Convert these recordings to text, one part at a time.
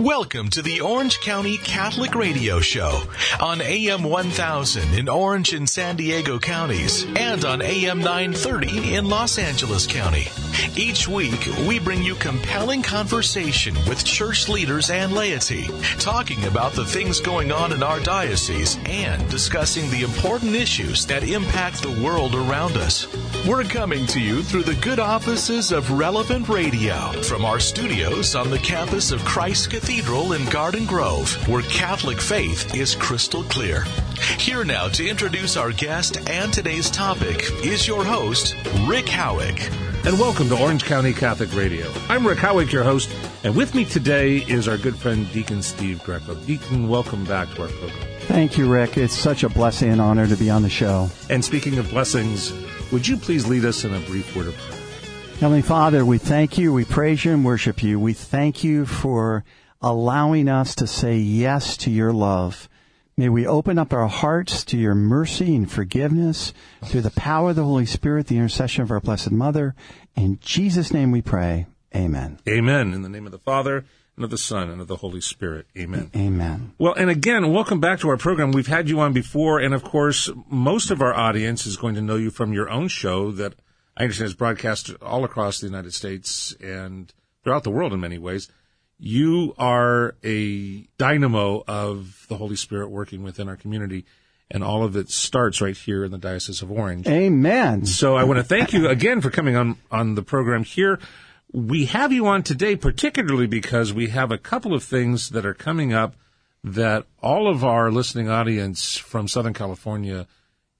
Welcome to the Orange County Catholic Radio Show on AM 1000 in Orange and San Diego counties and on AM 930 in Los Angeles County. Each week, we bring you compelling conversation with church leaders and laity, talking about the things going on in our diocese and discussing the important issues that impact the world around us. We're coming to you through the good offices of Relevant Radio from our studios on the campus of Christ Cathedral in Garden Grove, where Catholic faith is crystal clear. Here now to introduce our guest and today's topic is your host, Rick Howick. And welcome to Orange County Catholic Radio. I'm Rick Howick, your host, and with me today is our good friend Deacon Steve Greco. Deacon, welcome back to our program. Thank you, Rick. It's such a blessing and honor to be on the show. And speaking of blessings, would you please lead us in a brief word of prayer? Heavenly Father, we thank you, we praise you and worship you. We thank you for allowing us to say yes to your love. May we open up our hearts to your mercy and forgiveness through the power of the Holy Spirit, the intercession of our Blessed Mother. In Jesus' name we pray. Amen. Amen. In the name of the Father, and of the Son, and of the Holy Spirit. Amen. Amen. Well, and again, welcome back to our program. We've had you on before, and of course, most of our audience is going to know you from your own show that I understand is broadcast all across the United States and throughout the world in many ways. You are a dynamo of the Holy Spirit working within our community, and all of it starts right here in the Diocese of Orange. Amen. So I want to thank you again for coming on on the program here. We have you on today particularly because we have a couple of things that are coming up that all of our listening audience from Southern California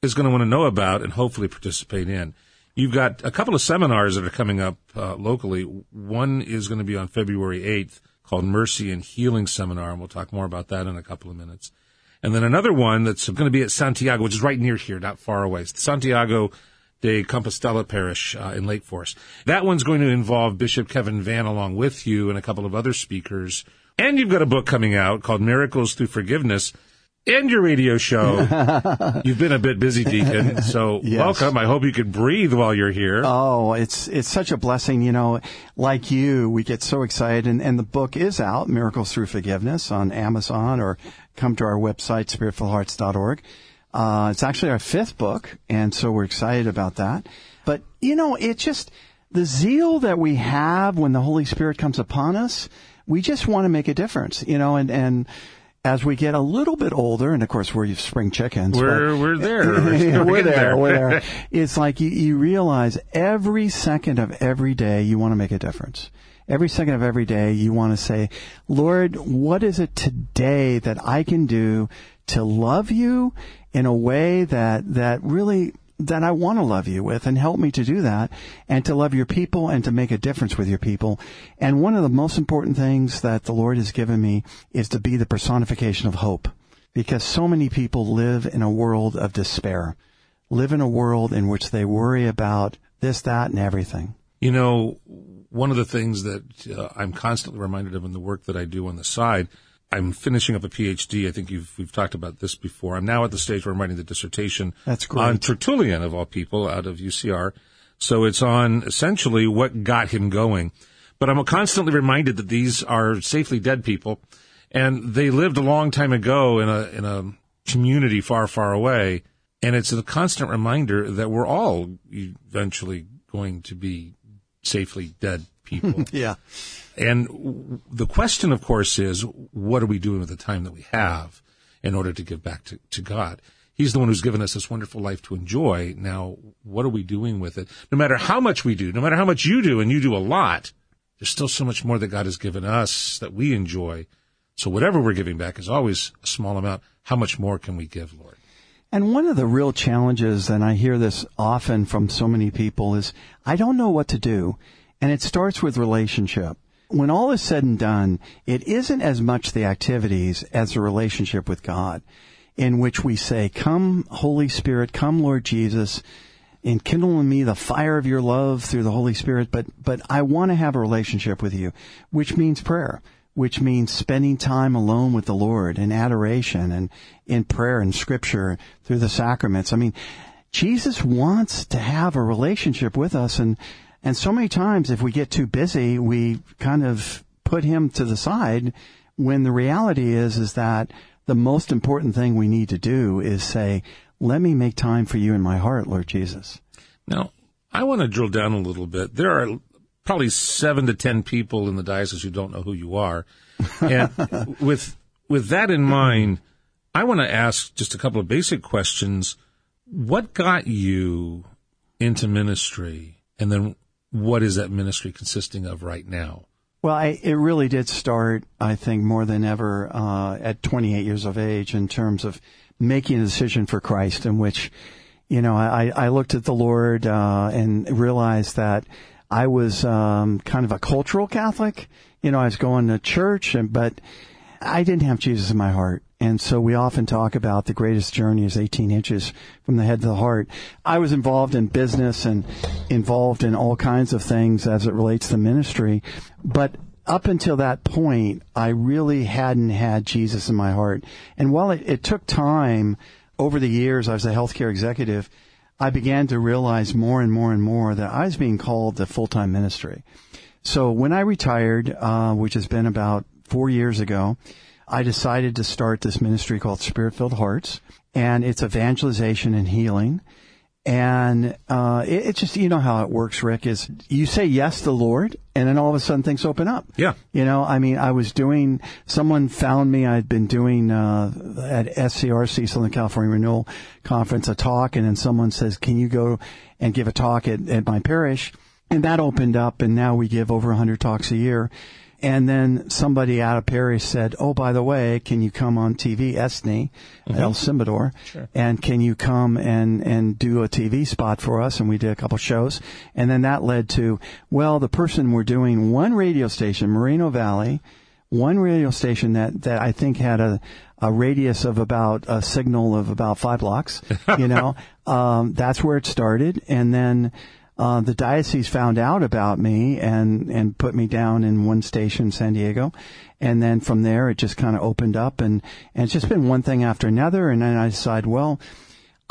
is going to want to know about and hopefully participate in. You've got a couple of seminars that are coming up uh, locally. One is going to be on February 8th called Mercy and Healing Seminar, and we'll talk more about that in a couple of minutes. And then another one that's going to be at Santiago, which is right near here, not far away. It's Santiago de Compostela Parish uh, in Lake Forest. That one's going to involve Bishop Kevin Vann along with you and a couple of other speakers. And you've got a book coming out called Miracles Through Forgiveness and your radio show. You've been a bit busy, Deacon. So Yes. welcome. I hope you could breathe while you're here. Oh, it's it's such a blessing, you know. Like you, we get so excited, and, and the book is out, Miracles Through Forgiveness, on Amazon, or come to our website, spiritfilledhearts.org. Uh, it's actually our fifth book, and so we're excited about that. But you know, it just the zeal that we have when the Holy Spirit comes upon us, we just want to make a difference, you know, and and. As we get a little bit older, and of course we're spring chickens. We're- we're there. We're we're there. there. We're there. It's like you, you realize every second of every day you want to make a difference. Every second of every day you want to say, Lord, what is it today that I can do to love you in a way that, that really, that I want to love you with and help me to do that and to love your people and to make a difference with your people. And one of the most important things that the Lord has given me is to be the personification of hope because so many people live in a world of despair, live in a world in which they worry about this, that, and everything. You know, one of the things that uh, I'm constantly reminded of in the work that I do on the side, I'm finishing up a PhD. I think you've we've talked about this before. I'm now at the stage where I'm writing the dissertation That's great. on Tertullian of all people out of UCR. So it's on essentially what got him going. But I'm constantly reminded that these are safely dead people, and they lived a long time ago in a in a community far, far away. And it's a constant reminder that we're all eventually going to be safely dead people. Yeah. And the question, of course, is what are we doing with the time that we have in order to give back to, to God? He's the one who's given us this wonderful life to enjoy. Now, what are we doing with it? No matter how much we do, no matter how much you do, and you do a lot, there's still so much more that God has given us that we enjoy. So whatever we're giving back is always a small amount. How much more can we give, Lord? And one of the real challenges, and I hear this often from so many people, is I don't know what to do. And it starts with relationship. When all is said and done, it isn't as much the activities as the relationship with God, in which we say, Come, Holy Spirit, come, Lord Jesus, enkindle in me the fire of your love through the Holy Spirit, but, but I want to have a relationship with you, which means prayer, which means spending time alone with the Lord in adoration and in prayer and scripture through the sacraments. I mean, Jesus wants to have a relationship with us and, and so many times if we get too busy, we kind of put him to the side when the reality is, is that the most important thing we need to do is say, let me make time for you in my heart, Lord Jesus. Now, I want to drill down a little bit. There are probably seven to ten people in the diocese who don't know who you are. And with, with that in mind, I want to ask just a couple of basic questions. What got you into ministry? And then what is that ministry consisting of right now? Well, I, it really did start, I think, more than ever uh, at 28 years of age in terms of making a decision for Christ, in which, you know, I, I looked at the Lord uh, and realized that I was um, kind of a cultural Catholic. You know, I was going to church, and but I didn't have Jesus in my heart. And so we often talk about the greatest journey is 18 inches from the head to the heart. I was involved in business and involved in all kinds of things as it relates to ministry. But up until that point, I really hadn't had Jesus in my heart. And while it, it took time over the years, I was a healthcare executive, I began to realize more and more and more that I was being called to full-time ministry. So when I retired, uh, which has been about four years ago, I decided to start this ministry called Spirit Filled Hearts, and it's evangelization and healing. And uh, it, it, just you know how it works, Rick. Is you say yes to the Lord, and then all of a sudden things open up. Yeah. You know, I mean, I was doing. Someone found me. I'd been doing uh, at SCRC Southern California Renewal Conference a talk, and then someone says, "Can you go and give a talk at, at my parish?" And that opened up, and now we give over 100 talks a year. And then somebody out of Perry said, "Oh, by the way, can you come on TV, ESNE, mm-hmm. El Sembrador, sure. and can you come and and do a TV spot for us?" And we did a couple shows, and then that led to, well, the person we're doing one radio station, Moreno Valley, one radio station that that I think had a a radius of about a signal of about five blocks. You know, um, that's where it started, and then uh, the diocese found out about me and and put me down in one station San Diego, and then from there it just kind of opened up and and it's just been one thing after another, and then I decided, well.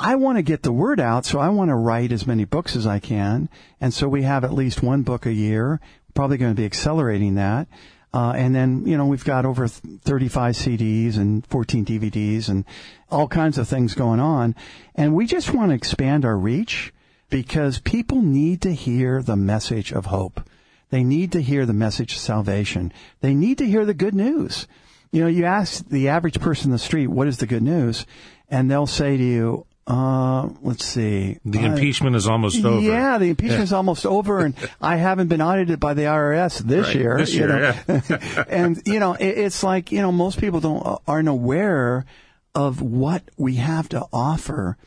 I want to get the word out, so I want to write as many books as I can. And so we have at least one book a year. Probably going to be accelerating that. Uh, and then, you know, we've got over 35 CDs and 14 DVDs and all kinds of things going on. And we just want to expand our reach because people need to hear the message of hope. They need to hear the message of salvation. They need to hear the good news. You know, you ask the average person in the street, what is the good news? And they'll say to you, uh, let's see. The uh, impeachment is almost over. Yeah, the impeachment yeah. is almost over, and I haven't been audited by the IRS this right. year. This year, know? yeah. and you know, it, it's like you know, most people don't aren't aware of what we have to offer,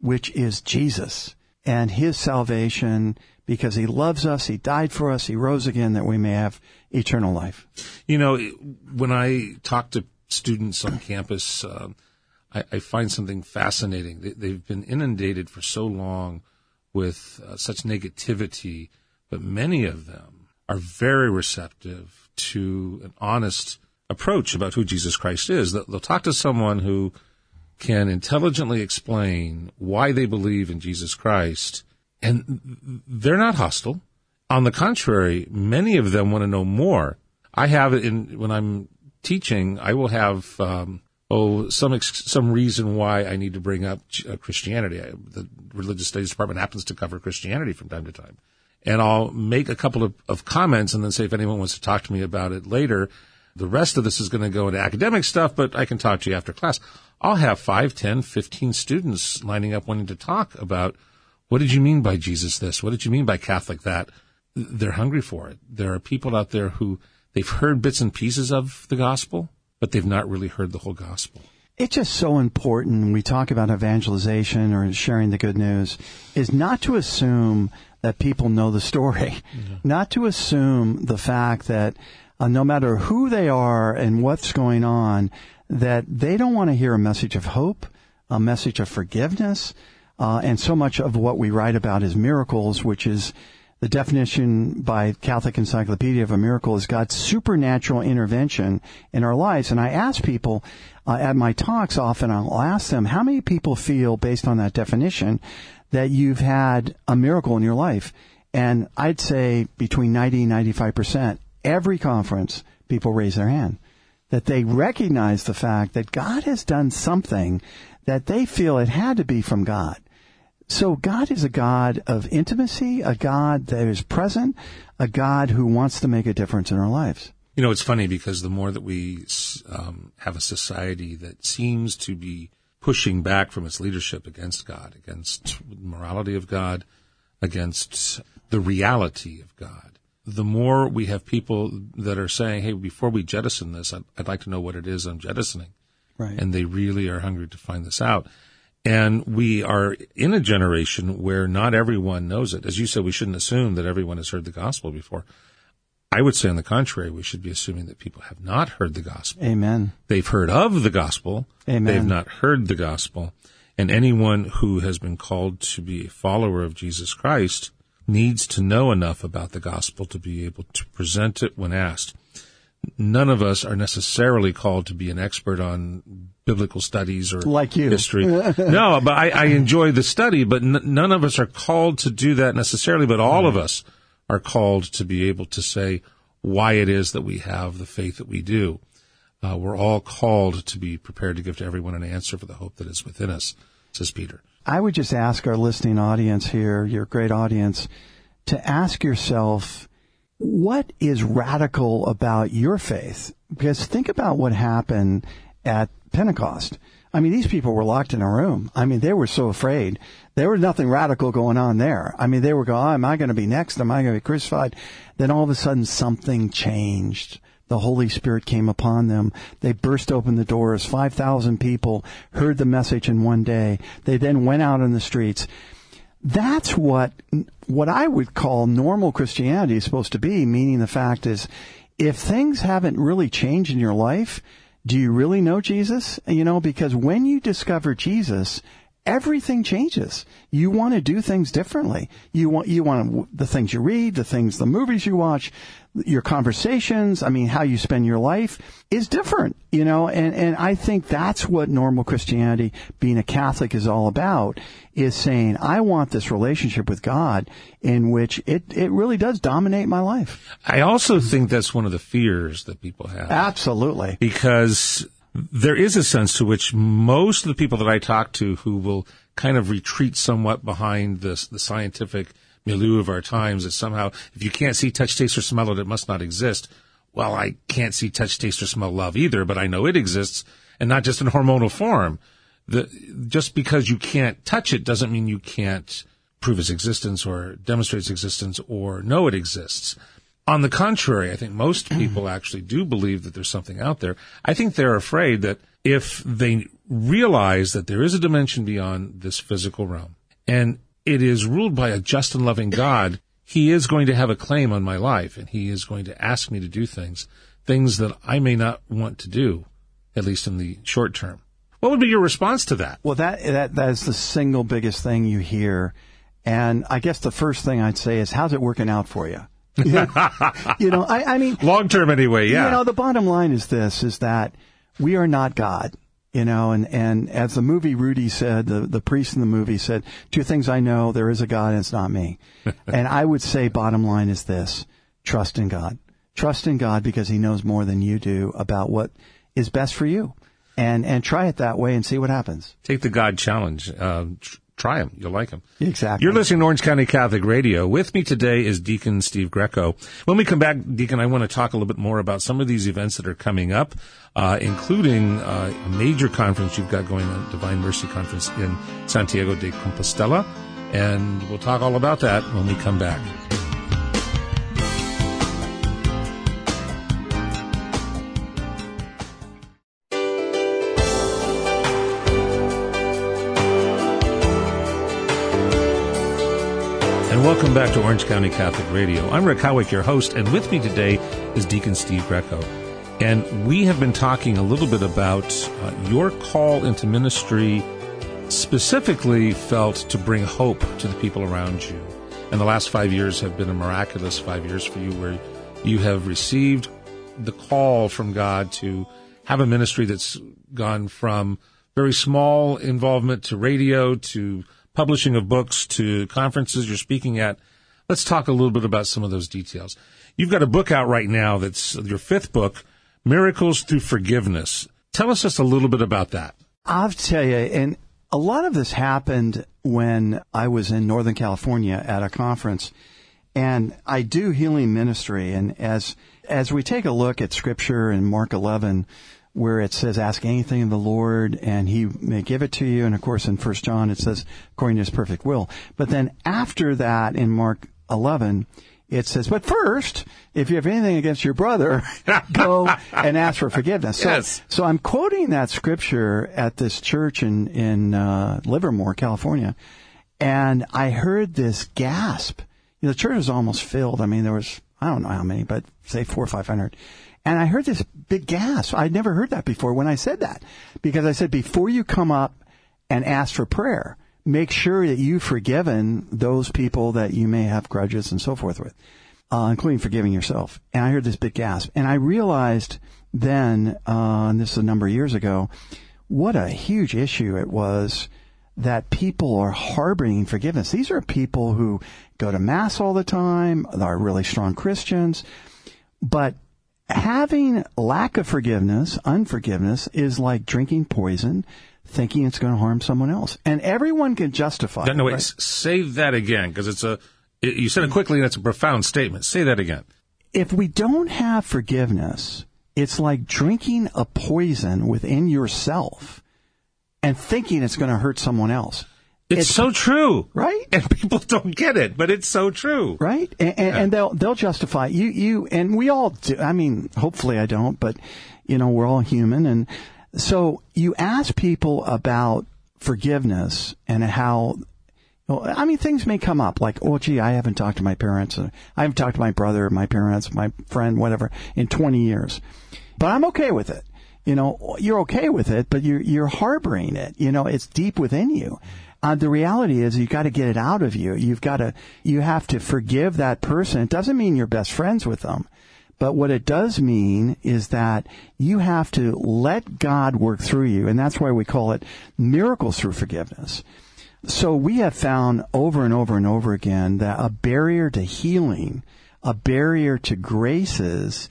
which is Jesus and his salvation because he loves us, he died for us, he rose again that we may have eternal life. You know, when I talk to students on campus, uh, I, I, find something fascinating. They, have been inundated for so long with uh, such negativity, but many of them are very receptive to an honest approach about who Jesus Christ is. They'll, they'll talk to someone who can intelligently explain why they believe in Jesus Christ, and they're not hostile. On the contrary, many of them want to know more. I have in when I'm teaching. I will have um, oh some some reason why I need to bring up uh, Christianity. I, the religious studies department happens to cover Christianity from time to time, and I'll make a couple of, of comments and then say if anyone wants to talk to me about it later. The rest of this is going to go into academic stuff, but I can talk to you after class. I'll have 5, 10, 15 students lining up wanting to talk about what did you mean by Jesus this? What did you mean by Catholic that? They're hungry for it. There are people out there who they've heard bits and pieces of the gospel, but they've not really heard the whole gospel. It's just so important when we talk about evangelization or sharing the good news is not to assume that people know the story, mm-hmm. not to assume the fact that uh, no matter who they are and what's going on, that they don't want to hear a message of hope, a message of forgiveness, uh, and so much of what we write about is miracles, which is the definition by Catholic Encyclopedia of a miracle is God's supernatural intervention in our lives. And I ask people uh, at my talks often, I'll ask them, how many people feel, based on that definition, that you've had a miracle in your life? And I'd say between 90 and 95%, every conference, people raise their hand that they recognize the fact that God has done something that they feel it had to be from God. So God is a God of intimacy, a God that is present, a God who wants to make a difference in our lives. You know, it's funny because the more that we um, have a society that seems to be pushing back from its leadership against God, against morality of God, against the reality of God, the more we have people that are saying, "Hey, before we jettison this, I'd, I'd like to know what it is I'm jettisoning," right. and they really are hungry to find this out. And we are in a generation where not everyone knows it. As you said, we shouldn't assume that everyone has heard the gospel before. I would say, on the contrary, we should be assuming that people have not heard the gospel. Amen. They've heard of the gospel. Amen. They've not heard the gospel. And anyone who has been called to be a follower of Jesus Christ needs to know enough about the gospel to be able to present it when asked. None of us are necessarily called to be an expert on biblical studies or like you. history. no, but I, I, enjoy the study, but n- none of us are called to do that necessarily, but all of us are called to be able to say why it is that we have the faith that we do. Uh, we're all called to be prepared to give to everyone an answer for the hope that is within us, says Peter. I would just ask our listening audience here, your great audience, to ask yourself, what is radical about your faith? Because think about what happened at Pentecost. I mean, these people were locked in a room. I mean, they were so afraid. There was nothing radical going on there. I mean, they were going, oh, am I going to be next? Am I going to be crucified? Then all of a sudden something changed. The Holy Spirit came upon them. They burst open the doors. 5,000 people heard the message in one day. They then went out in the streets. That's what, what I would call normal Christianity is supposed to be, meaning the fact is, if things haven't really changed in your life, do you really know Jesus? You know, because when you discover Jesus, everything changes. You want to do things differently. You want, you want the things you read, the things, the movies you watch, your conversations, I mean, how you spend your life is different, you know, and, and I think that's what normal Christianity, being a Catholic is all about, is saying, I want this relationship with God in which it, it really does dominate my life. I also think that's one of the fears that people have. Absolutely. Because there is a sense to which most of the people that I talk to who will kind of retreat somewhat behind this, the scientific milieu of our times is somehow, if you can't see, touch, taste, or smell it, it must not exist. Well, I can't see, touch, taste, or smell love either, but I know it exists and not just in hormonal form. The, just because you can't touch it doesn't mean you can't prove its existence or demonstrate its existence or know it exists. On the contrary, I think most people actually do believe that there's something out there. I think they're afraid that if they realize that there is a dimension beyond this physical realm and it is ruled by a just and loving God, he is going to have a claim on my life and he is going to ask me to do things, things that I may not want to do, at least in the short term. What would be your response to that? Well, that, that, that is the single biggest thing you hear. And I guess the first thing I'd say is, how's it working out for you? you know, I, I mean, long term anyway, yeah. You know, the bottom line is this, is that we are not God you know, and, and as the movie Rudy said, the, the priest in the movie said, two things I know, there is a God and it's not me. and I would say bottom line is this, trust in God. Trust in God because he knows more than you do about what is best for you. And, and try it that way and see what happens. Take the God challenge. Uh, tr- try them. You'll like them. Exactly. You're listening to Orange County Catholic Radio. With me today is Deacon Steve Greco. When we come back, Deacon, I want to talk a little bit more about some of these events that are coming up, uh, including uh, a major conference you've got going on, Divine Mercy Conference in Santiago de Compostela. And we'll talk all about that when we come back. Welcome back to Orange County Catholic Radio. I'm Rick Howick, your host, and with me today is Deacon Steve Greco. And we have been talking a little bit about uh, your call into ministry, specifically felt to bring hope to the people around you. And the last five years have been a miraculous five years for you where you have received the call from God to have a ministry that's gone from very small involvement to radio to publishing of books to conferences you're speaking at. Let's talk a little bit about some of those details. You've got a book out right now that's your fifth book, miracles through forgiveness. Tell us just a little bit about that. I'll tell you, and a lot of this happened when I was in Northern California at a conference, and I do healing ministry. And as as we take a look at Scripture in Mark 11, where it says, "Ask anything of the Lord, and He may give it to you," and of course in First John it says, "According to His perfect will." But then after that, in Mark 11, it says, but first, if you have anything against your brother, go and ask for forgiveness. So, yes. so I'm quoting that scripture at this church in, in, uh, Livermore, California. And I heard this gasp. You know, the church was almost filled. I mean, there was, I don't know how many, but say four or five hundred. And I heard this big gasp. I'd never heard that before when I said that. Because I said, before you come up and ask for prayer, make sure that you've forgiven those people that you may have grudges and so forth with, uh, including forgiving yourself. And I heard this big gasp. And I realized then, uh, and this is a number of years ago, what a huge issue it was that people are harboring forgiveness. These are people who go to mass all the time, are really strong Christians, but having lack of forgiveness, unforgiveness, is like drinking poison, thinking it's going to harm someone else. And everyone can justify No, no it, wait. right? Say that again, because it's a. it- you said it quickly, and it's a profound statement. Say that again. If we don't have forgiveness, it's like drinking a poison within yourself and thinking it's going to hurt someone else. It's, so true, Right? And people don't get it, but it's so true. right? And, and, and they'll they'll justify you you and we all do. I mean, hopefully I don't, but you know we're all human, and so you ask people about forgiveness and how. Well, I mean, things may come up like, oh, gee, I haven't talked to my parents. I haven't talked to my brother, my parents, my friend, whatever, in 20 years. But I'm okay with it. You know, you're okay with it, but you're, you're harboring it. You know, it's deep within you. Uh, the reality is you've got to get it out of you. You've got to, you have to forgive that person. It doesn't mean you're best friends with them. But what it does mean is that you have to let God work through you. And that's why we call it miracles through forgiveness. So we have found over and over and over again that a barrier to healing, a barrier to graces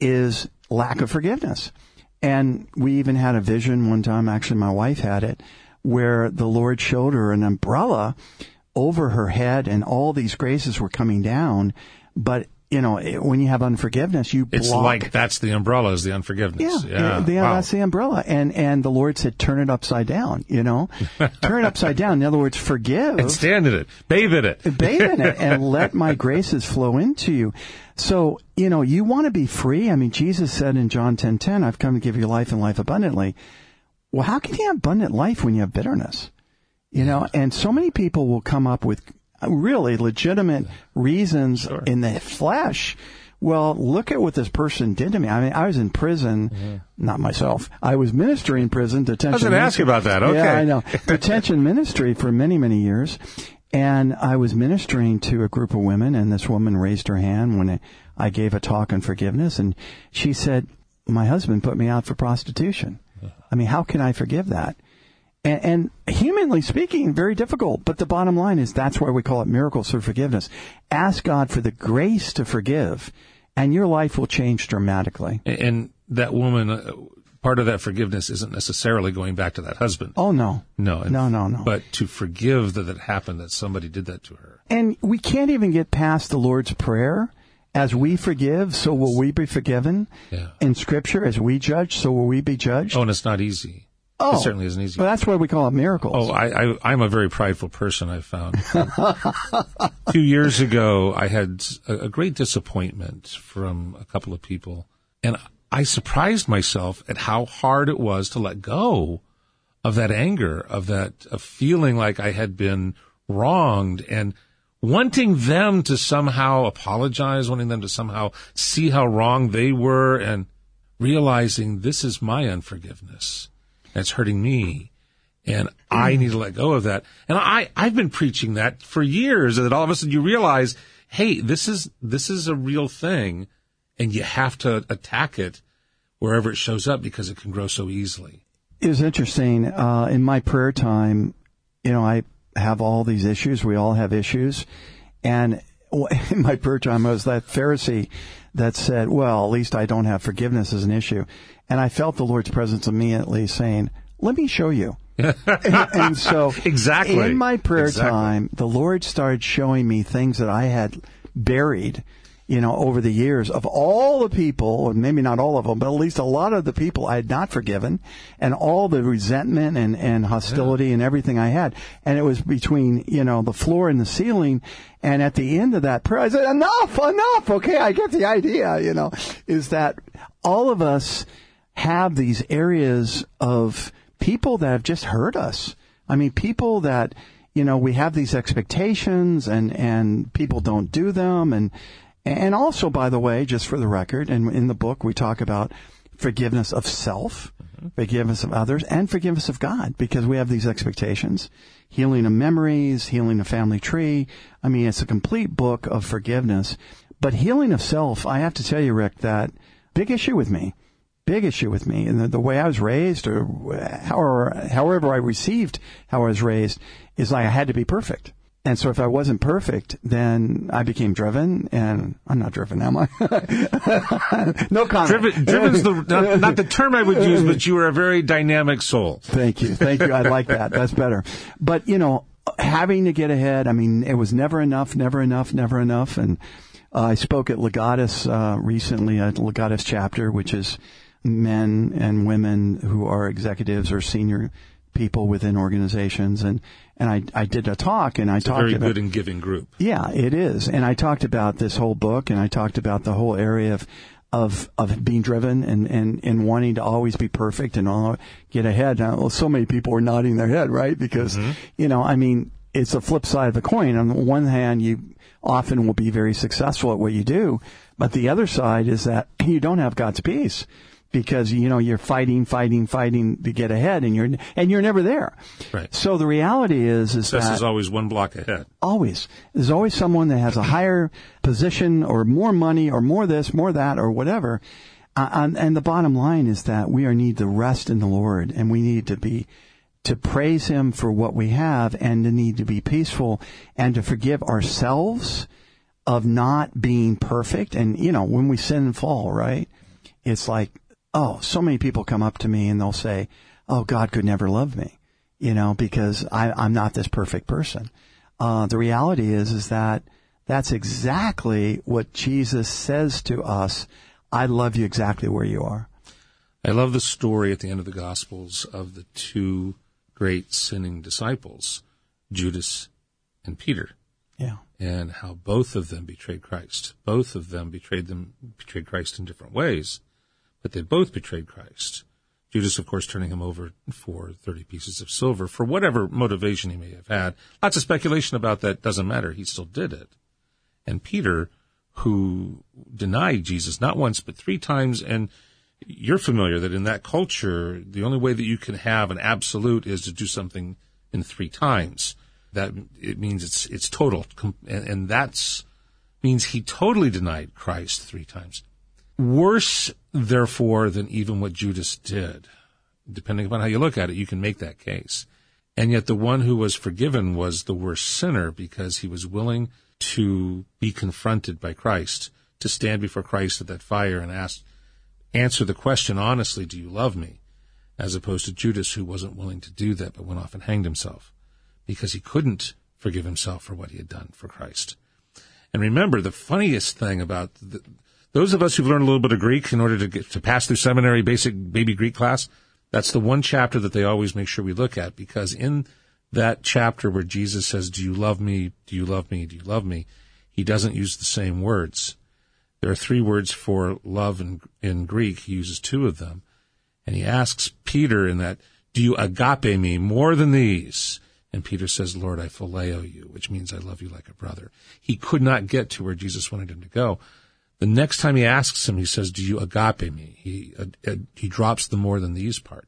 is lack of forgiveness. And we even had a vision one time, actually my wife had it, where the Lord showed her an umbrella over her head and all these graces were coming down. But, you know, when you have unforgiveness, you It's like that's the umbrella is the unforgiveness. Yeah, the, wow. that's the umbrella, and and the Lord said, "Turn it upside down." You know, turn it upside down. In other words, forgive, and stand in it, bathe in it. bathe in it, and let my graces flow into you. So you know, you want to be free. I mean, Jesus said in John ten ten, "I've come to give you life and life abundantly." Well, how can you have abundant life when you have bitterness? You know, and so many people will come up with uh, really legitimate reasons in the flesh. Well, look at what this person did to me. I mean, I was in prison, mm-hmm. not myself. I was ministering in prison, detention. I was gonna ask you about that. Okay. Yeah, I know. detention ministry for many, many years. And I was ministering to a group of women, and this woman raised her hand when I gave a talk on forgiveness, and she said, "My husband put me out for prostitution." I mean, how can I forgive that? And, and humanly speaking, very difficult. But the bottom line is that's why we call it miracles through forgiveness. Ask God for the grace to forgive, and your life will change dramatically. And- And that woman, uh, part of that forgiveness isn't necessarily going back to that husband. Oh no, No, no, no, no. But to forgive that it happened, that somebody did that to her. And we can't even get past the Lord's Prayer. As we forgive, so will we be forgiven. Yeah. In Scripture, as we judge, so will we be judged. Oh, and it's not easy. Oh. It certainly isn't easy. Well, that's why we call it miracles. Oh, I, I, I'm a very prideful person, I found. a few years ago, I had a, a great disappointment from a couple of people. And I surprised myself at how hard it was to let go of that anger, of that of feeling like I had been wronged and wanting them to somehow apologize, wanting them to somehow see how wrong they were and realizing this is my unforgiveness. That's hurting me. And I need to let go of that. And I, I've been preaching that for years and then all of a sudden you realize, hey, this is, this is a real thing and you have to attack it wherever it shows up because it can grow so easily. It was interesting. Uh, in my prayer time, you know, I have all these issues. We all have issues. And in my prayer time, I was that Pharisee that said, well, at least I don't have forgiveness as an issue. And I felt the Lord's presence immediately saying, let me show you. and, and, so exactly in my prayer exactly. time, the Lord started showing me things that I had buried you know, over the years of all the people, or maybe not all of them, but at least a lot of the people I had not forgiven and all the resentment and, and hostility yeah. and everything I had. And it was between, you know, the floor and the ceiling. And at the end of that prayer, I said, enough, enough. Okay. I get the idea, you know, is that all of us have these areas of people that have just hurt us. I mean, people that, you know, we have these expectations and, and people don't do them and, and also, by the way, just for the record, and in the book we talk about forgiveness of self, mm-hmm. forgiveness of others, and forgiveness of God, because we have these expectations. Healing of memories, healing of family tree. I mean, it's a complete book of forgiveness. But healing of self, I have to tell you, Rick, that big issue with me. Big issue with me. And the, the way I was raised, or however, however I received how I was raised, is like I had to be perfect. And so if I wasn't perfect, then I became driven, and I'm not driven, am I? no comment. Driven, driven's the, not, not, the term I would use, but you are a very dynamic soul. Thank you. Thank you. I like that. That's better. But, you know, having to get ahead, I mean, it was never enough, never enough, never enough. And uh, I spoke at Legatus uh, recently, at Legatus chapter, which is men and women who are executives or senior people within organizations and and I, I did a talk and I it's talked a very about, good and giving group. Yeah, it is. And I talked about this whole book and I talked about the whole area of of of being driven and and and wanting to always be perfect and all get ahead. Now, well, so many people are nodding their head, right? Because mm-hmm. you know, I mean, it's a flip side of the coin. On the one hand, you often will be very successful at what you do, but the other side is that you don't have God's peace because you know you're fighting, fighting, fighting to get ahead, and you're and you're never there. Right. So the reality is, is Success that is always one block ahead. Always, there's always someone that has a higher position or more money or more this, more that, or whatever. Uh, and, and the bottom line is that we are need to rest in the Lord, and we need to be to praise Him for what we have, and to need to be peaceful and to forgive ourselves of not being perfect. And you know, when we sin and fall, right? It's like oh, so many people come up to me and they'll say, oh, God could never love me, you know, because I, I'm not this perfect person. Uh, the reality is, is that that's exactly what Jesus says to us. I love you exactly where you are. I love the story at the end of the Gospels of the two great sinning disciples, Judas and Peter. Yeah. And how both of them betrayed Christ. Both of them betrayed them betrayed Christ in different ways but they both betrayed Christ. Judas, of course, turning him over for 30 pieces of silver for whatever motivation he may have had. Lots of speculation about that. Doesn't matter. He still did it. And Peter, who denied Jesus not once, but three times. And you're familiar that in that culture, the only way that you can have an absolute is to do something in three times. That it means it's, it's total. And, and that's means he totally denied Christ three times. Worse, therefore, than even what Judas did. Depending upon how you look at it, you can make that case. And yet the one who was forgiven was the worst sinner because he was willing to be confronted by Christ, to stand before Christ at that fire and ask, answer the question honestly, do you love me? As opposed to Judas who wasn't willing to do that but went off and hanged himself because he couldn't forgive himself for what he had done for Christ. And remember, the funniest thing about the, those of us who've learned a little bit of Greek in order to get, to pass through seminary basic baby Greek class, that's the one chapter that they always make sure we look at because in that chapter where Jesus says, "Do you love me? Do you love me? Do you love me?" He doesn't use the same words. There are three words for love in, in Greek. He uses two of them. And he asks Peter in that, do you agape me more than these? And Peter says, Lord, I phileo you, which means I love you like a brother. He could not get to where Jesus wanted him to go. The next time he asks him, he says, "Do you agape me?" He uh, uh, he drops the more than these part,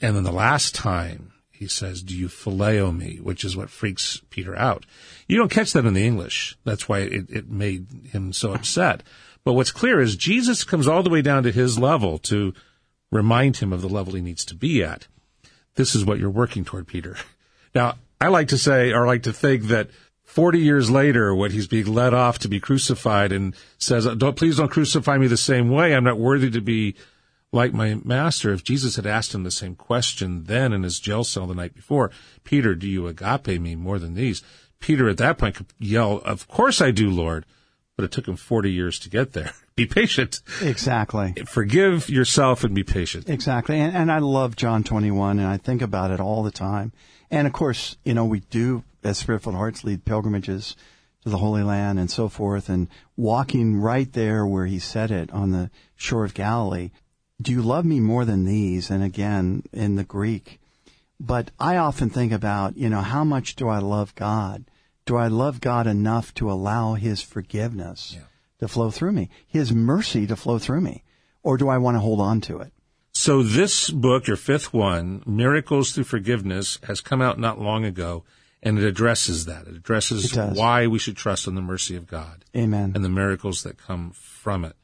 and then the last time he says, "Do you phileo me?" Which is what freaks Peter out. You don't catch that in the English. That's why it, it made him so upset. But what's clear is Jesus comes all the way down to his level to remind him of the level he needs to be at. This is what you're working toward, Peter. Now, I like to say, or like to think that 40 years later when he's being led off to be crucified and says, don't, please don't crucify me the same way. I'm not worthy to be like my master. If Jesus had asked him the same question then in his jail cell the night before, Peter, do you agape me more than these? Peter at that point could yell, of course I do, Lord. But it took him 40 years to get there. Be patient. Exactly. Forgive yourself and be patient. Exactly. And, and I love John 21 and I think about it all the time. And of course, you know, we do as Spirit-filled Hearts lead pilgrimages to the Holy Land and so forth and walking right there where he said it on the shore of Galilee. Do you love me more than these? And again, in the Greek. But I often think about, you know, how much do I love God? Do I love God enough to allow his forgiveness yeah. to flow through me? His mercy to flow through me? Or do I want to hold on to it? So this book, your fifth one, Miracles Through Forgiveness, has come out not long ago and it addresses that. It addresses it why we should trust in the mercy of God. Amen. And the miracles that come from it.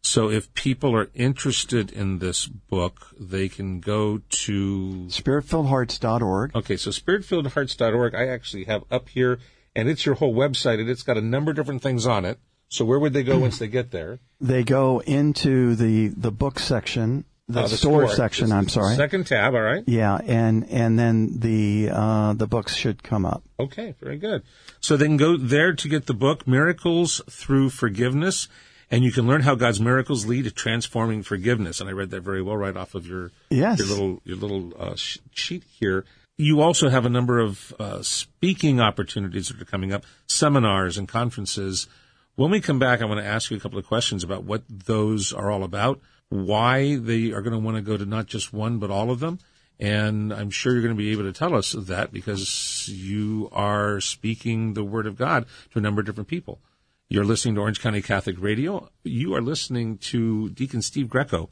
So if people are interested in this book, they can go to spiritfilledhearts.org. Okay, so spiritfilledhearts.org I actually have up here and it's your whole website and it's got a number of different things on it. So where would they go once they get there? They go into the the book section the, uh, the store, store, section. I'm sorry. Second tab. All right. Yeah, and and then the uh, the books should come up. Okay, very good. So they can go there to get the book "Miracles Through Forgiveness," and you can learn how God's miracles lead to transforming forgiveness. And I read that very well right off of your yes. your little your little uh, sheet here. You also have a number of uh, speaking opportunities that are coming up, seminars and conferences. When we come back, I want to ask you a couple of questions about what those are all about why they are going to want to go to not just one, but all of them. And I'm sure you're going to be able to tell us that because you are speaking the word of God to a number of different people. You're listening to Orange County Catholic Radio. You are listening to Deacon Steve Greco,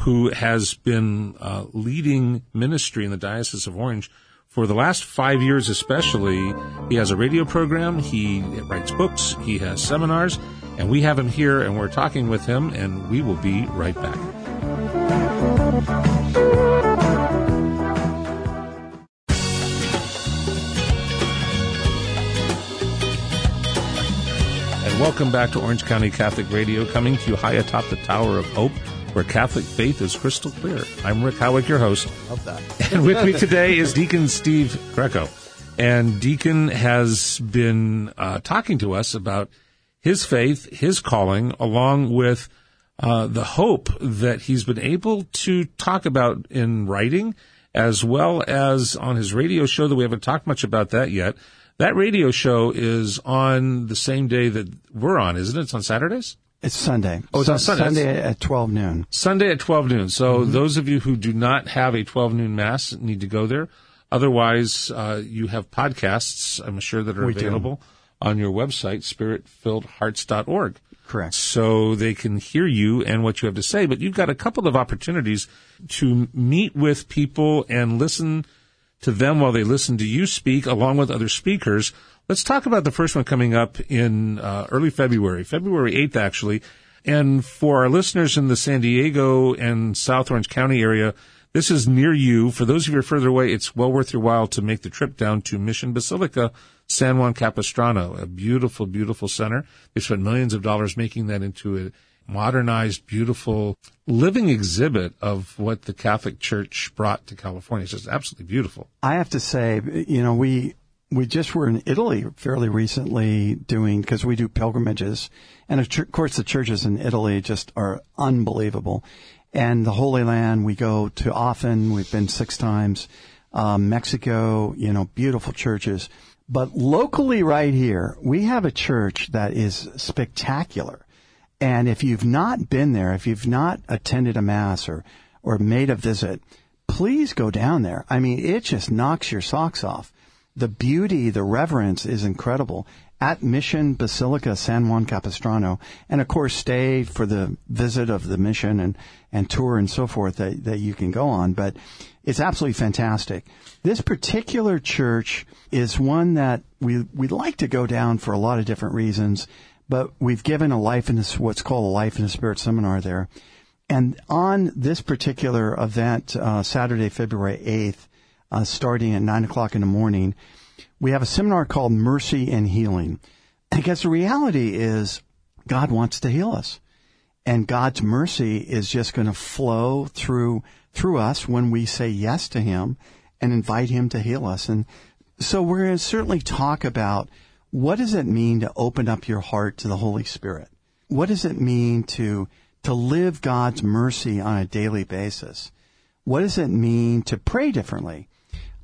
who has been uh, leading ministry in the Diocese of Orange for the last five years, especially. He has a radio program. He writes books. He has seminars. And we have him here and we're talking with him, and we will be right back. And welcome back to Orange County Catholic Radio, coming to you high atop the Tower of Hope where Catholic faith is crystal clear. I'm Rick Howick, your host. Love that. and with me today is Deacon Steve Greco. And Deacon has been uh, talking to us about his faith, his calling, along with uh, the hope that he's been able to talk about in writing, as well as on his radio show that we haven't talked much about that yet. That radio show is on the same day that we're on, isn't it? It's on Saturdays? It's Sunday. Oh, it's on Sunday. Sunday at 12 noon. Sunday at 12 noon. So mm-hmm. those of you who do not have a 12 noon mass need to go there. Otherwise, uh, you have podcasts, I'm sure, that are we available. Do on your website, spiritfilledhearts.org. Correct. So they can hear you and what you have to say, but you've got a couple of opportunities to meet with people and listen to them while they listen to you speak along with other speakers. Let's talk about the first one coming up in uh, early February, February 8th actually. And for our listeners in the San Diego and South Orange County area, this is near you. For those of you who are further away, it's well worth your while to make the trip down to Mission Basilica San Juan Capistrano, a beautiful, beautiful center. They spent millions of dollars making that into a modernized, beautiful living exhibit of what the Catholic Church brought to California. It's just absolutely beautiful. I have to say, you know, we we just were in Italy fairly recently doing because we do pilgrimages, and of course the churches in Italy just are unbelievable. And the Holy Land we go to often. We've been six times. Um, Mexico, you know, beautiful churches. But locally right here, we have a church that is spectacular. And if you've not been there, if you've not attended a mass or, or made a visit, please go down there. I mean, it just knocks your socks off. The beauty, the reverence is incredible at Mission Basilica San Juan Capistrano. And of course, stay for the visit of the mission and, and tour and so forth that, that you can go on. But it's absolutely fantastic. This particular church is one that we we'd like to go down for a lot of different reasons, but we've given a life in this what's called a life in the spirit seminar there, and on this particular event, uh, Saturday, February eighth, uh, starting at nine o'clock in the morning, we have a seminar called Mercy and Healing. Because the reality is God wants to heal us. And God's mercy is just going to flow through, through us when we say yes to Him and invite Him to heal us. And so we're going to certainly talk about what does it mean to open up your heart to the Holy Spirit? What does it mean to, to live God's mercy on a daily basis? What does it mean to pray differently?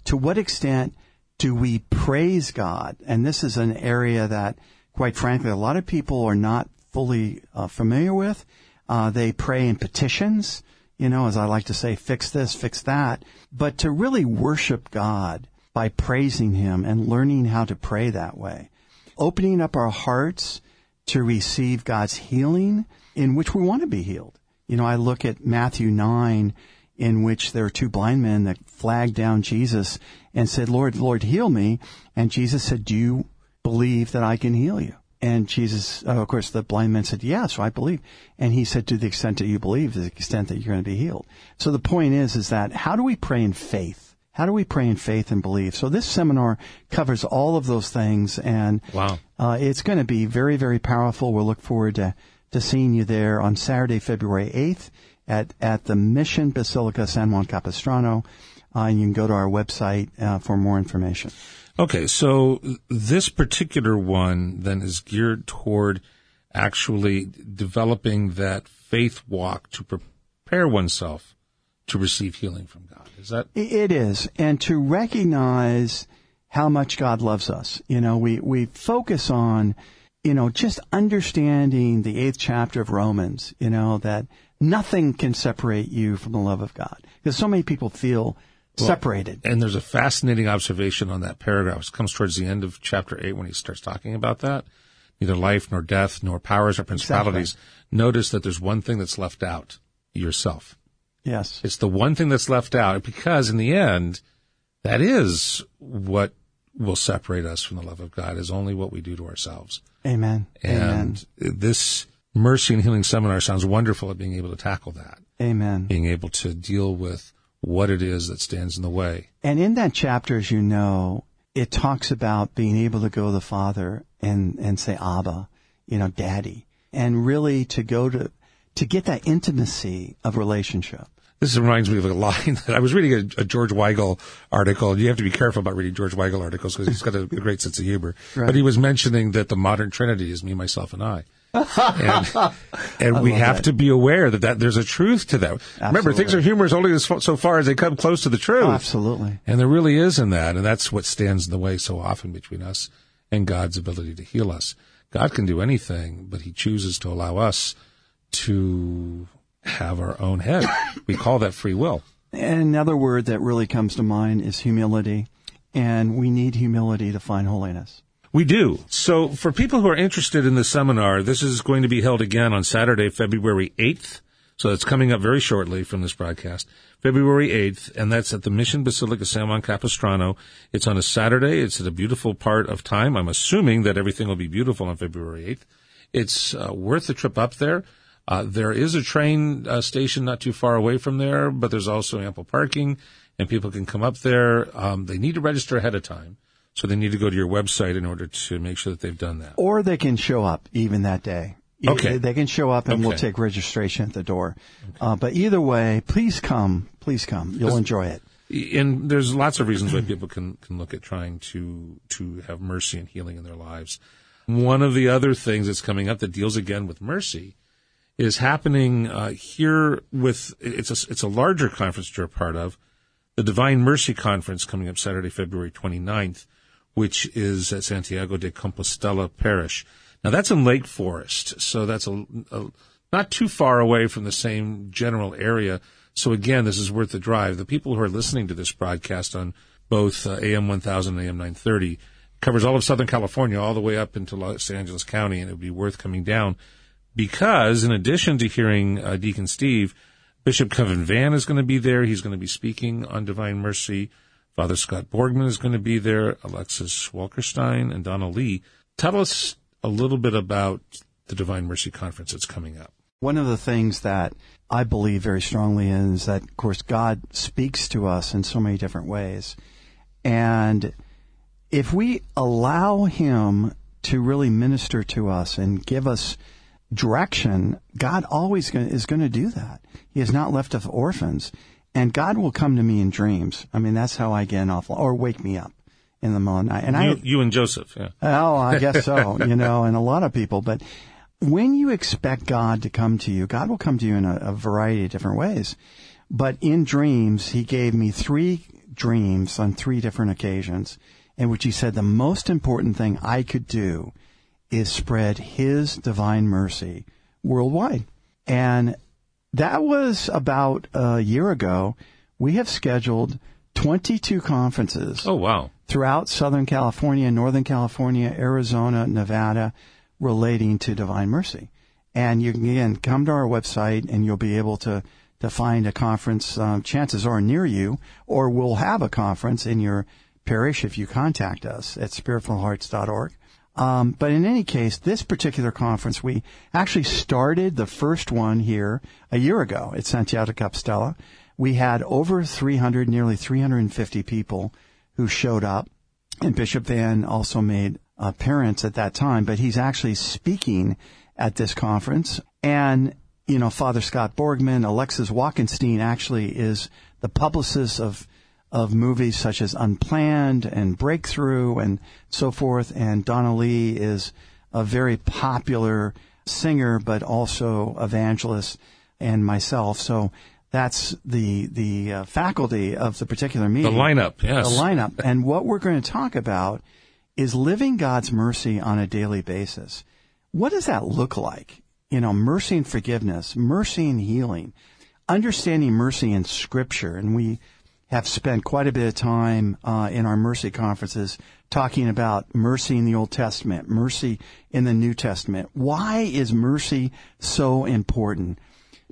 To what extent do we praise God? And this is an area that, quite frankly, a lot of people are not fully uh, familiar with. Uh, they pray in petitions, you know, as I like to say, fix this, fix that. But to really worship God by praising Him and learning how to pray that way, opening up our hearts to receive God's healing in which we want to be healed. You know, I look at Matthew 9 in which there are two blind men that flagged down Jesus and said, Lord, Lord, heal me. And Jesus said, do you believe that I can heal you? And Jesus, oh, of course, the blind man said, yes, I believe. And he said, to the extent that you believe, to the extent that you're going to be healed. So the point is, is that how do we pray in faith? How do we pray in faith and believe? So this seminar covers all of those things and wow. Uh, it's going to be very, very powerful. We'll look forward to, to seeing you there on Saturday, February 8th at, at the Mission Basilica San Juan Capistrano. Uh, and you can go to our website uh, for more information. Okay, so this particular one then is geared toward actually developing that faith walk to prepare oneself to receive healing from God. Is that? It is. And to recognize how much God loves us. You know, we, we focus on, you know, just understanding the eighth chapter of Romans, you know, that nothing can separate you from the love of God. Because so many people feel well, separated. And there's a fascinating observation on that paragraph. It comes towards the end of chapter 8 when he starts talking about that. Neither life nor death nor powers or principalities. Exactly. Notice that there's one thing that's left out yourself. Yes. It's the one thing that's left out because in the end, that is what will separate us from the love of God is only what we do to ourselves. Amen. And Amen. this mercy and healing seminar sounds wonderful at being able to tackle that. Amen. Being able to deal with what it is that stands in the way. And in that chapter, as you know, it talks about being able to go to the Father and, and say, Abba, you know, Daddy, and really to go to, to get that intimacy of relationship. This reminds me of a line that I was reading a, a George Weigel article. You have to be careful about reading George Weigel articles because he's got a, a, great sense of humor. Right. But he was mentioning that the modern Trinity is me, myself, and I. and, and we have that. to be aware that, that there's a truth to that. Absolutely. Remember, things are humorous only as, so far as they come close to the truth. Oh, absolutely. And there really is in that. And that's what stands in the way so often between us and God's ability to heal us. God can do anything, but he chooses to allow us to have our own head. we call that free will. And Another word that really comes to mind is humility. And we need humility to find holiness. We do. So for people who are interested in the seminar, this is going to be held again on Saturday, February 8th. So it's coming up very shortly from this broadcast. February 8th, and that's at the Mission Basilica San Juan Capistrano. It's on a Saturday. It's at a beautiful part of time. I'm assuming that everything will be beautiful on February 8th. It's uh, worth the trip up there. Uh, there is a train uh, station not too far away from there, but there's also ample parking, and people can come up there. Um, they need to register ahead of time, so they need to go to your website in order to make sure that they've done that. Or they can show up even that day. Okay. They can show up and okay. we'll take registration at the door. Okay. Uh, but either way, please come. Please come. You'll enjoy it. And there's lots of reasons why people can, can look at trying to, to have mercy and healing in their lives. One of the other things that's coming up that deals again with mercy is happening uh, here with it's a it's a larger conference you're a part of, the Divine Mercy Conference coming up Saturday, February 29th, which is at Santiago de Compostela Parish. Now that's in Lake Forest, so that's a, a not too far away from the same general area. So again, this is worth the drive. The people who are listening to this broadcast on both uh, AM 1000 and AM 930 covers all of Southern California, all the way up into Los Angeles County, and it would be worth coming down because in addition to hearing uh, Deacon Steve, Bishop Kevin Vann is going to be there. He's going to be speaking on Divine Mercy. Father Scott Borgman is going to be there. Alexis Walkenstein and Donna Lee. Tell us a little bit about the Divine Mercy Conference that's coming up. One of the things that I believe very strongly in is that, of course, God speaks to us in so many different ways. And if we allow Him to really minister to us and give us direction, God always is going to do that. He has not left us orphans. And God will come to me in dreams. I mean, that's how I get an awful, or wake me up in the middle of the night. And You, I, you and Joseph, yeah. Oh, I guess so, you know, and a lot of people. But when you expect God to come to you, God will come to you in a, a variety of different ways. But in dreams, He gave me three dreams on three different occasions in which He said the most important thing I could do is spread His divine mercy worldwide. And that was about a year ago. We have scheduled 22 conferences Oh, wow. throughout Southern California, Northern California, Arizona, Nevada, relating to divine mercy. And you can again come to our website and you'll be able to to find a conference. Um, chances are near you, or we'll have a conference in your parish if you contact us at spiritfilledhearts.org. Um, but in any case, this particular conference, we actually started the first one here a year ago at Santiago Compostela. We had over 300, nearly 350 people who showed up, and Bishop Vann also made appearance at that time, but he's actually speaking at this conference. And, you know, Father Scott Borgman, Alexis Walkenstein actually is the publicist of of movies such as Unplanned and Breakthrough and so forth. And Donna Lee is a very popular singer, but also evangelist and myself. So that's the, the uh, faculty of the particular meeting. The lineup, yes. The lineup. and what we're going to talk about is living God's mercy on a daily basis. What does that look like? You know, mercy and forgiveness, mercy and healing, understanding mercy in scripture. And we have spent quite a bit of time uh, in our mercy conferences talking about mercy in the Old Testament, mercy in the New Testament. Why is mercy so important?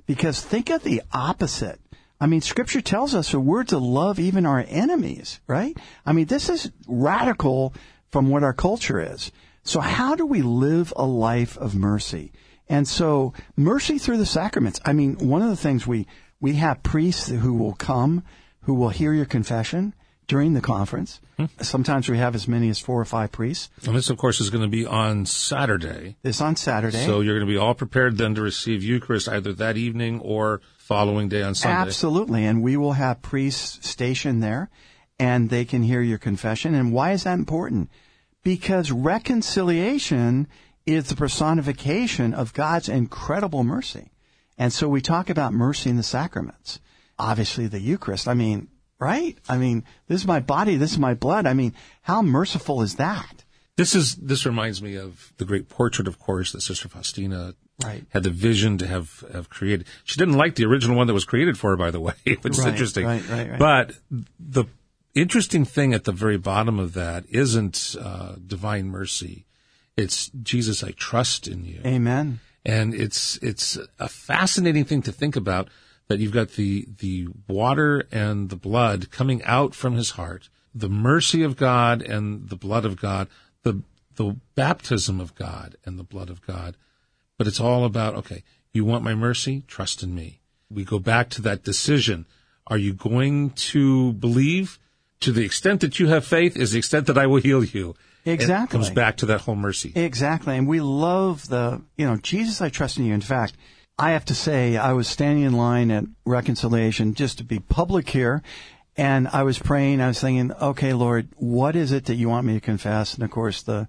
Because think of the opposite. I mean, scripture tells us that we're to love even our enemies, right? I mean, this is radical from what our culture is. So how do we live a life of mercy? And so mercy through the sacraments. I mean, one of the things we, we have priests who will come, who will hear your confession during the conference. Hmm. Sometimes we have as many as four or five priests. And this, of course, is going to be on Saturday. This on Saturday. So you're going to be all prepared then to receive Eucharist either that evening or following day on Sunday. Absolutely. And we will have priests stationed there and they can hear your confession. And why is that important? Because reconciliation is the personification of God's incredible mercy. And so we talk about mercy in the sacraments. Obviously the Eucharist. I mean, right? I mean, this is my body, this is my blood. I mean, how merciful is that? This is this reminds me of the great portrait, of course, that Sister Faustina Right. had the vision to have have created. She didn't like the original one that was created for her, by the way, which is Right, interesting. right, right, right. But the interesting thing at the very bottom of that isn't uh, divine mercy; it's Jesus. I trust in you. Amen. and it's it's a fascinating thing to think about that you've got the the water and the blood coming out from his heart the mercy of God and the blood of God the the baptism of God and the blood of God. But it's all about okay you want my mercy? Trust in me. We go back to that decision. Are you going to believe? To the extent that you have faith is the extent that I will heal you. Exactly. it comes back to that whole mercy. Exactly. And we love the, you know, Jesus, I trust in you. In fact, I have to say, I was standing in line at reconciliation just to be public here. And I was praying. I was thinking, okay, Lord, what is it that you want me to confess? And of course, the,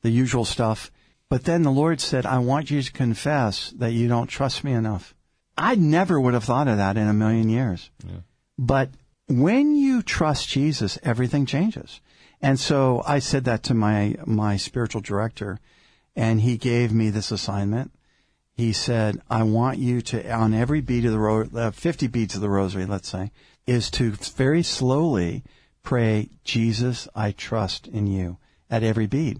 the usual stuff. But then the Lord said, I want you to confess that you don't trust me enough. I never would have thought of that in a million years. But when you trust Jesus, everything changes. And so I said that to my, my spiritual director and he gave me this assignment. He said, I want you to, on every beat of the ro- uh, 50 beats of the rosary, let's say, is to very slowly pray, Jesus, I trust in you at every beat.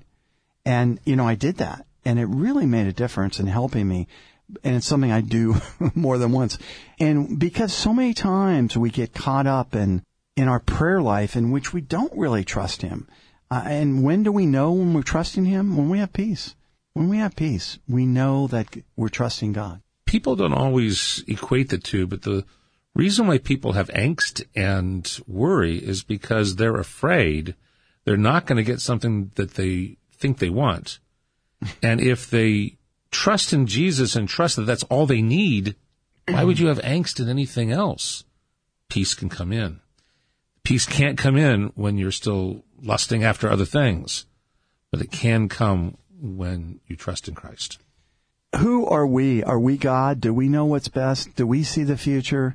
And, you know, I did that and it really made a difference in helping me. And it's something I do more than once. And because so many times we get caught up in, in our prayer life in which we don't really trust Him. Uh, and when do we know when we're trusting Him? When we have peace. When we have peace, we know that we're trusting God. people don't always equate the two, but the reason why people have angst and worry is because they're afraid they're not going to get something that they think they want. and if they trust in Jesus and trust that that's all they need, why would you have angst in anything else? Peace can come in. Peace can't come in when you're still lusting after other things, but it can come when you trust in Christ. Who are we? Are we God? Do we know what's best? Do we see the future?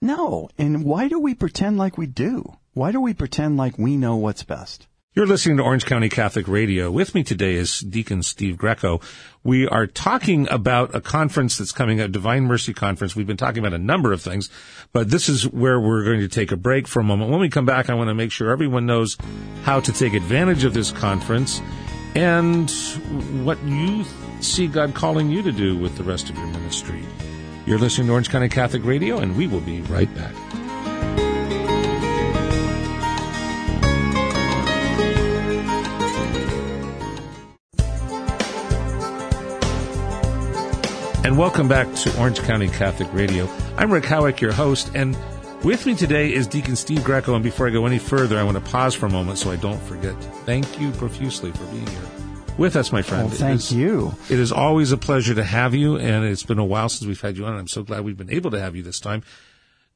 No. And why do we pretend like we do? Why do we pretend like we know what's best? You're listening to Orange County Catholic Radio. With me today is Deacon Steve Greco. We are talking about a conference that's coming up, Divine Mercy Conference. We've been talking about a number of things, but this is where we're going to take a break for a moment. When we come back, I want to make sure everyone knows how to take advantage of this conference and what you see God calling you to do with the rest of your ministry. You're listening to Orange County Catholic Radio, and we will be right back. And welcome back to Orange County Catholic Radio. I'm Rick Howick, your host, and with me today is Deacon Steve Greco. And before I go any further, I want to pause for a moment so I don't forget. Thank you profusely for being here with us, my friend. Well, thank it is, you. It is always a pleasure to have you, and it's been a while since we've had you on. And I'm so glad we've been able to have you this time.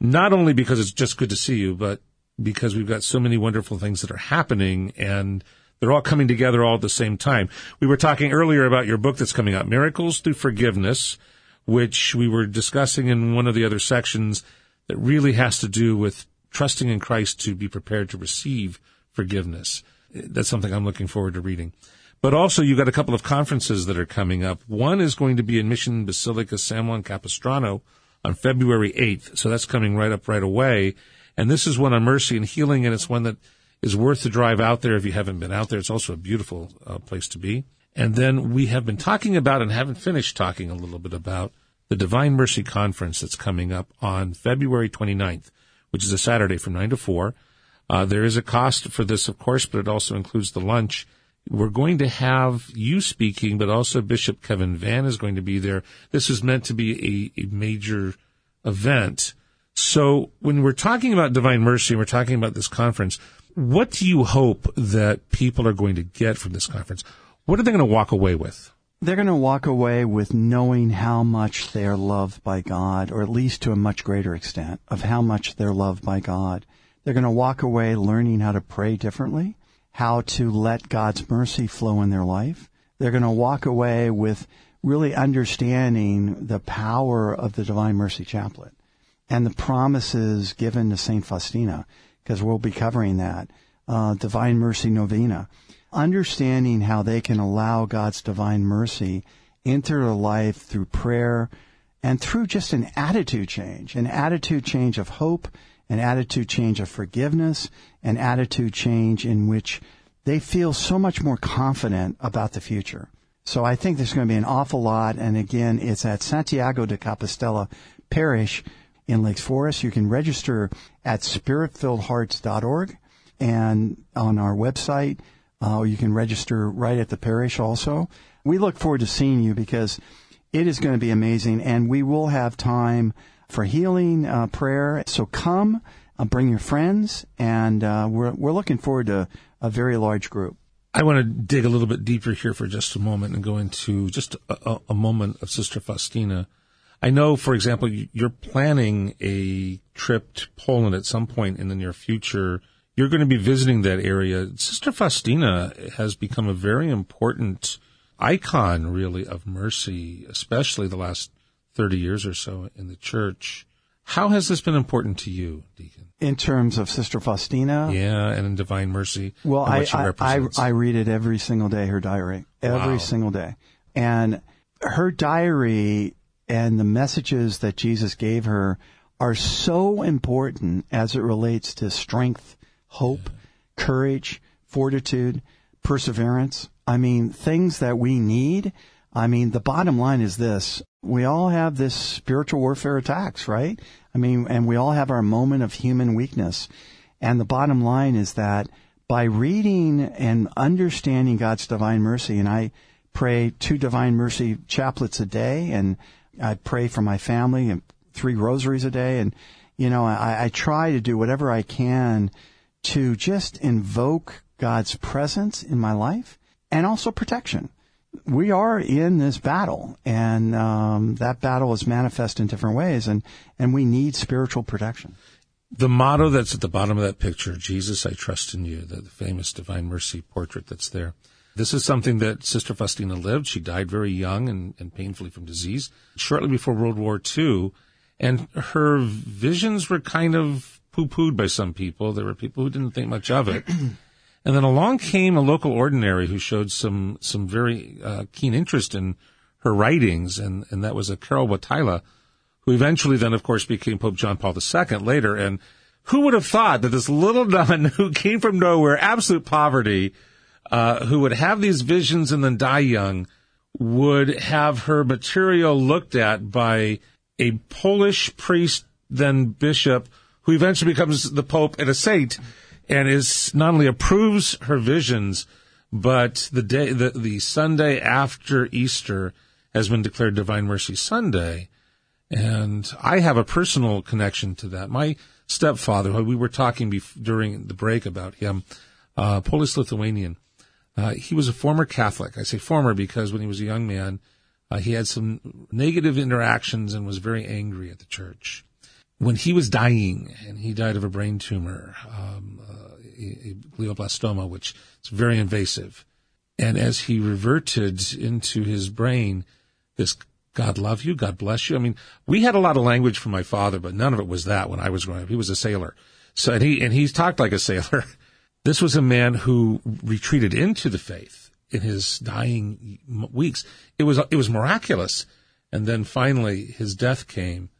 Not only because it's just good to see you, but because we've got so many wonderful things that are happening and they're all coming together all at the same time. We were talking earlier about your book that's coming out, Miracles Through Forgiveness, which we were discussing in one of the other sections that really has to do with trusting in Christ to be prepared to receive forgiveness. That's something I'm looking forward to reading. But also, you've got a couple of conferences that are coming up. One is going to be in Mission Basilica San Juan Capistrano on February 8th. So that's coming right up right away. And this is one on mercy and healing, and it's one that is worth the drive out there if you haven't been out there. It's also a beautiful uh, place to be. And then we have been talking about and haven't finished talking a little bit about the Divine Mercy Conference that's coming up on February 29th, which is a Saturday from 9 to 4. Uh, there is a cost for this, of course, but it also includes the lunch. We're going to have you speaking, but also Bishop Kevin Vann is going to be there. This is meant to be a, a major event. So when we're talking about Divine Mercy we're talking about this conference, what do you hope that people are going to get from this conference? What are they going to walk away with? They're going to walk away with knowing how much they are loved by God, or at least to a much greater extent of how much they're loved by God. They're going to walk away learning how to pray differently, how to let God's mercy flow in their life. They're going to walk away with really understanding the power of the Divine Mercy Chaplet and the promises given to St. Faustina, because we'll be covering that. Uh, Divine Mercy Novena understanding how they can allow God's divine mercy into their life through prayer and through just an attitude change, an attitude change of hope, an attitude change of forgiveness, an attitude change in which they feel so much more confident about the future. So I think there's going to be an awful lot. And again, it's at Santiago de Compostela Parish in Lakes Forest. You can register at spiritfilledhearts.org and on our website. Uh, you can register right at the parish also. We look forward to seeing you because it is going to be amazing and we will have time for healing uh, prayer. So come, uh, bring your friends, and uh, we're, we're looking forward to a very large group. I want to dig a little bit deeper here for just a moment and go into just a, a moment of Sister Faustina. I know, for example, you're planning a trip to Poland at some point in the near future you're going to be visiting that area. Sister Faustina has become a very important icon, really, of mercy, especially the last 30 years or so in the church. How has this been important to you, Deacon? In terms of Sister Faustina? Yeah, and in Divine Mercy. Well, I, I, I, I, read it every single day, her diary. Every wow. single day. And her diary and the messages that Jesus gave her are so important as it relates to strength hope, courage, fortitude, perseverance. I mean, things that we need. I mean, the bottom line is this. We all have this spiritual warfare attacks, right? I mean, and we all have our moment of human weakness. And the bottom line is that by reading and understanding God's divine mercy, and I pray two divine mercy chaplets a day, and I pray for my family and three rosaries a day, and you know, I, I try to do whatever I can to just invoke God's presence in my life and also protection. We are in this battle, and um, that battle is manifest in different ways, and, and we need spiritual protection. The motto that's at the bottom of that picture, Jesus, I trust in you, the, the famous Divine Mercy portrait that's there. This is something that Sister Faustina lived. She died very young and, and painfully from disease shortly before World War II. And her visions were kind of poo-pooed by some people. There were people who didn't think much of it. And then along came a local ordinary who showed some some very uh, keen interest in her writings, and and that was a Karol Wojtyla, who eventually then, of course, became Pope John Paul II later. And who would have thought that this little nun who came from nowhere, absolute poverty, uh, who would have these visions and then die young, would have her material looked at by a Polish priest, then bishop, who eventually becomes the Pope and a saint and is not only approves her visions, but the day, the, the Sunday after Easter has been declared Divine Mercy Sunday. And I have a personal connection to that. My stepfather, we were talking bef- during the break about him, uh, Polish Lithuanian. Uh, he was a former Catholic. I say former because when he was a young man, uh, he had some negative interactions and was very angry at the church when he was dying, and he died of a brain tumor, um, uh, a, a glioblastoma, which is very invasive. And as he reverted into his brain, this God love you, God bless you. I mean, we had a lot of language from my father, but none of it was that when I was growing up. He was a sailor. So, and he, and he talked like a sailor. This was a man who retreated into the faith in his dying weeks. It was, it was miraculous. And then finally his death came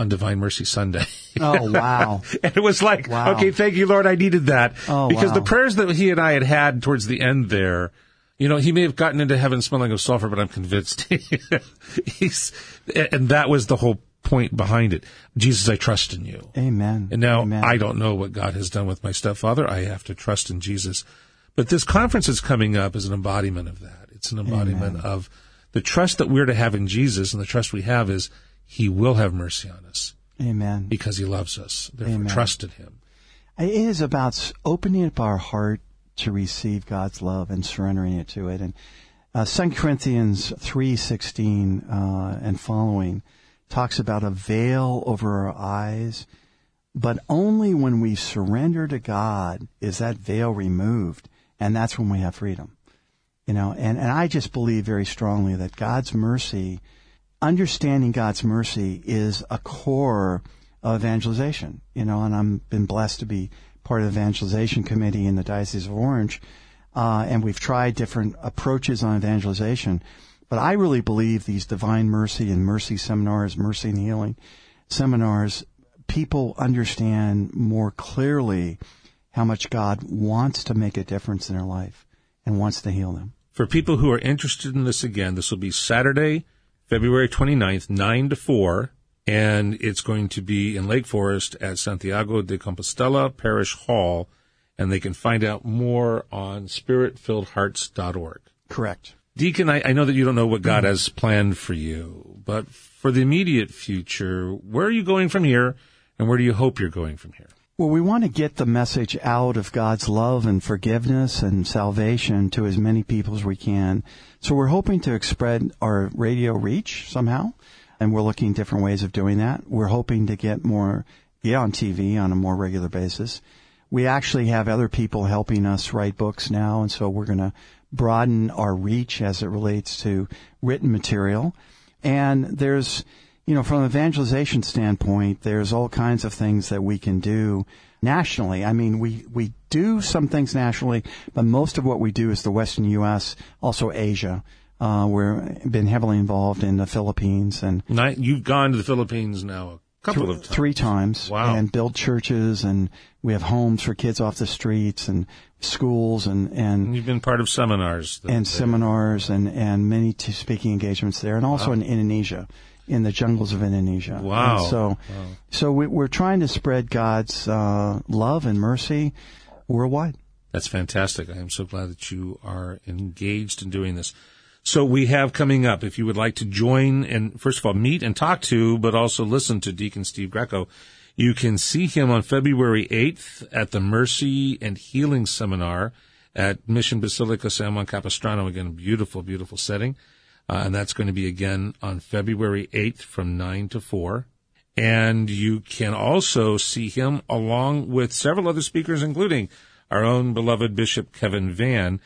on Divine Mercy Sunday. Oh, wow. and it was like, wow. okay, thank you, Lord, I needed that. Oh, because wow. the prayers that he and I had had towards the end there, you know, he may have gotten into heaven smelling of sulfur, but I'm convinced he's, and that was the whole point behind it. Jesus, I trust in you. Amen. And now Amen. I don't know what God has done with my stepfather. I have to trust in Jesus. But this conference is coming up as an embodiment of that. It's an embodiment Amen. of the trust that we're to have in Jesus, and the trust we have is He will have mercy on us. Amen. Because He loves us. Therefore, Amen. trust in Him. It is about opening up our heart to receive God's love and surrendering it to it. And uh, 2 Corinthians 3.16 uh, and following talks about a veil over our eyes, but only when we surrender to God is that veil removed, and that's when we have freedom. You know, and, and I just believe very strongly that God's mercy, understanding God's mercy is a core of evangelization, you know, and I've been blessed to be part of the evangelization committee in the Diocese of Orange, uh, and we've tried different approaches on evangelization. But I really believe these divine mercy and mercy seminars, mercy and healing seminars, people understand more clearly how much God wants to make a difference in their life and wants to heal them. For people who are interested in this again, this will be Saturday, February 29th, 9 to 4, and it's going to be in Lake Forest at Santiago de Compostela Parish Hall, and they can find out more on spiritfilledhearts.org. Correct. Deacon, I, I know that you don't know what God mm-hmm. has planned for you, but for the immediate future, where are you going from here, and where do you hope you're going from here? Well, we want to get the message out of God's love and forgiveness and salvation to as many people as we can. So we're hoping to spread our radio reach somehow, and we're looking at different ways of doing that. We're hoping to get more, get on TV on a more regular basis. We actually have other people helping us write books now, and so we're going to broaden our reach as it relates to written material. And there's, you know, from an evangelization standpoint, there's all kinds of things that we can do nationally. I mean, we, we do some things nationally, but most of what we do is the Western U.S., also Asia. Uh, we've been heavily involved in the Philippines and you've gone to the Philippines now a couple th- of times. three times Wow. and built churches and we have homes for kids off the streets and schools and, and You've been part of seminars. that- and that- seminars and, and many speaking engagements there, and also in Indonesia, in the jungles of Indonesia. Wow. And so, so we, we're trying to spread God's uh, love and mercy worldwide. That's fantastic. I am so glad that you are engaged in doing this. So we have coming up, if you would like to join and first of all meet and talk to, but also listen to Deacon Steve Greco, you can see him on February 8th at the Mercy and Healing Seminar at Mission Basilica San Juan Capistrano. Again, beautiful, beautiful setting. Uh, and that's going to be again on February 8th from 9 to 4. And you can also see him along with several other speakers, including our own beloved Bishop Kevin Vann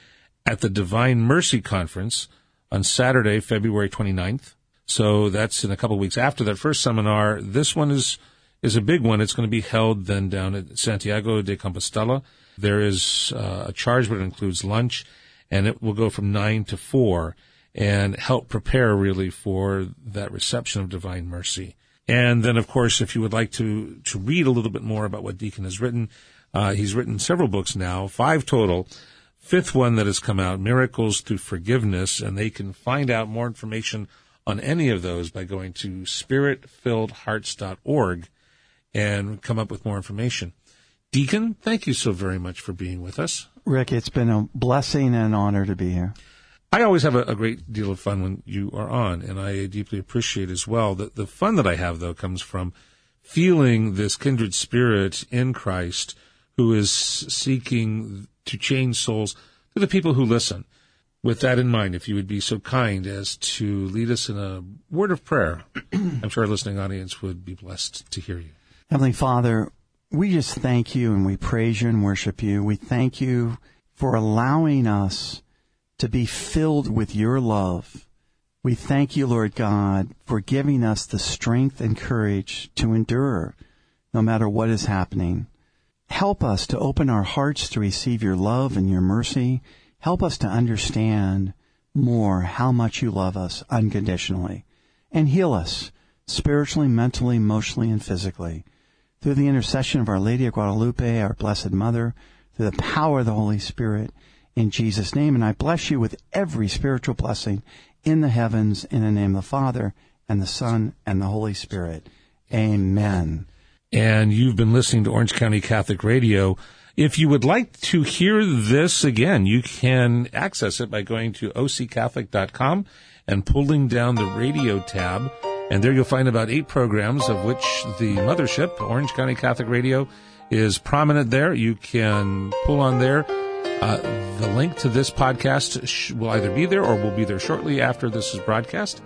at the Divine Mercy Conference on Saturday, February 29th. So that's in a couple weeks after that first seminar. This one is, is a big one. It's going to be held then down at Santiago de Compostela. There is uh, a charge, but it includes lunch, and it will go from 9 to 4 and help prepare really for that reception of divine mercy. And then, of course, if you would like to, to read a little bit more about what Deacon has written, uh, he's written several books now, five total. Fifth one that has come out, Miracles Through Forgiveness, and they can find out more information on any of those by going to spiritfilledhearts.org and come up with more information. Deacon, thank you so very much for being with us. Rick, it's been a blessing and an honor to be here. I always have a, a, great deal of fun when you are on, and I deeply appreciate as well that the fun that I have, though, comes from feeling this kindred spirit in Christ who is seeking to change souls to the people who listen. With that in mind, if you would be so kind as to lead us in a word of prayer, I'm sure our listening audience would be blessed to hear you. Heavenly Father, we just thank you and we praise you and worship you. We thank you for allowing us to be filled with your love. We thank you, Lord God, for giving us the strength and courage to endure no matter what is happening. Help us to open our hearts to receive your love and your mercy. Help us to understand more how much you love us unconditionally and heal us spiritually, mentally, emotionally, and physically through the intercession of Our Lady of Guadalupe, our Blessed Mother, through the power of the Holy Spirit in Jesus' name. And I bless you with every spiritual blessing in the heavens in the name of the Father and the Son and the Holy Spirit. Amen. And you've been listening to Orange County Catholic Radio. If you would like to hear this again, you can access it by going to occatholic.com and pulling down the radio tab. And there you'll find about eight programs, of which the mothership, Orange County Catholic Radio, is prominent there. You can pull on there uh, the link to this podcast sh- will either be there or will be there shortly after this is broadcast.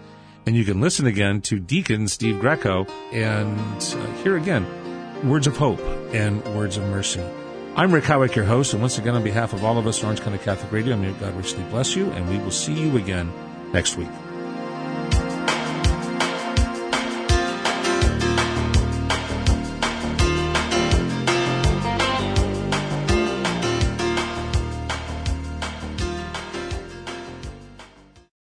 And you can listen again to Deacon Steve Greco and uh, hear again words of hope and words of mercy. I'm Rick Howick, your host, and once again, on behalf of all of us at Orange County Catholic Radio, may God richly bless you, and we will see you again next week.